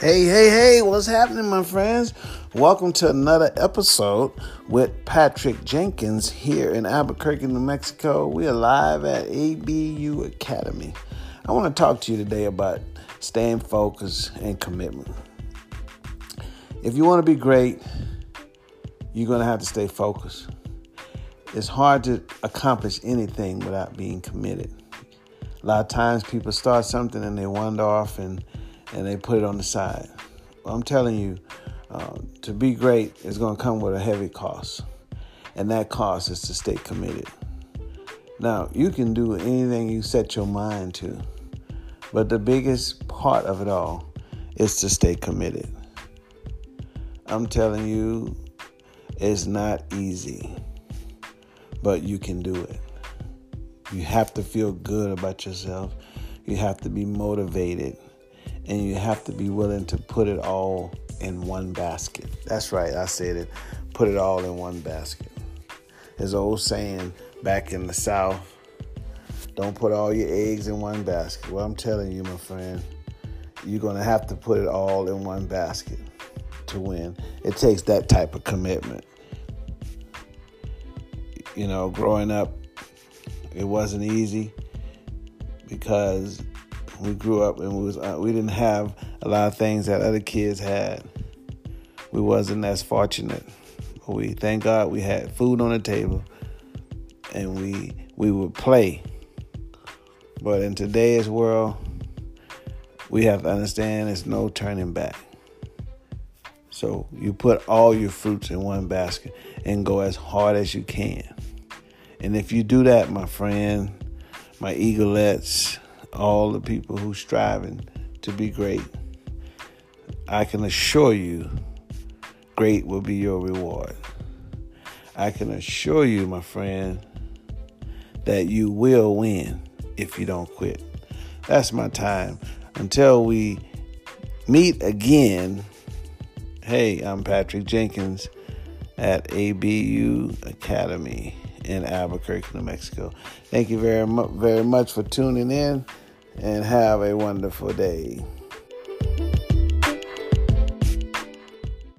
Hey, hey, hey, what's happening, my friends? Welcome to another episode with Patrick Jenkins here in Albuquerque, New Mexico. We are live at ABU Academy. I want to talk to you today about staying focused and commitment. If you want to be great, you're going to have to stay focused. It's hard to accomplish anything without being committed. A lot of times people start something and they wander off and, and they put it on the side. Well, I'm telling you, uh, to be great is going to come with a heavy cost. And that cost is to stay committed. Now, you can do anything you set your mind to, but the biggest part of it all is to stay committed. I'm telling you, it's not easy, but you can do it. You have to feel good about yourself. You have to be motivated. And you have to be willing to put it all in one basket. That's right, I said it. Put it all in one basket. There's an old saying back in the South don't put all your eggs in one basket. Well, I'm telling you, my friend, you're going to have to put it all in one basket to win. It takes that type of commitment. You know, growing up, it wasn't easy because we grew up and we was uh, we didn't have a lot of things that other kids had. We wasn't as fortunate. We thank God we had food on the table and we we would play. But in today's world, we have to understand there's no turning back. So you put all your fruits in one basket and go as hard as you can. And if you do that, my friend, my eaglets, all the people who striving to be great, I can assure you, great will be your reward. I can assure you, my friend, that you will win if you don't quit. That's my time. Until we meet again Hey, I'm Patrick Jenkins at ABU Academy in Albuquerque, New Mexico. Thank you very much, very much for tuning in and have a wonderful day.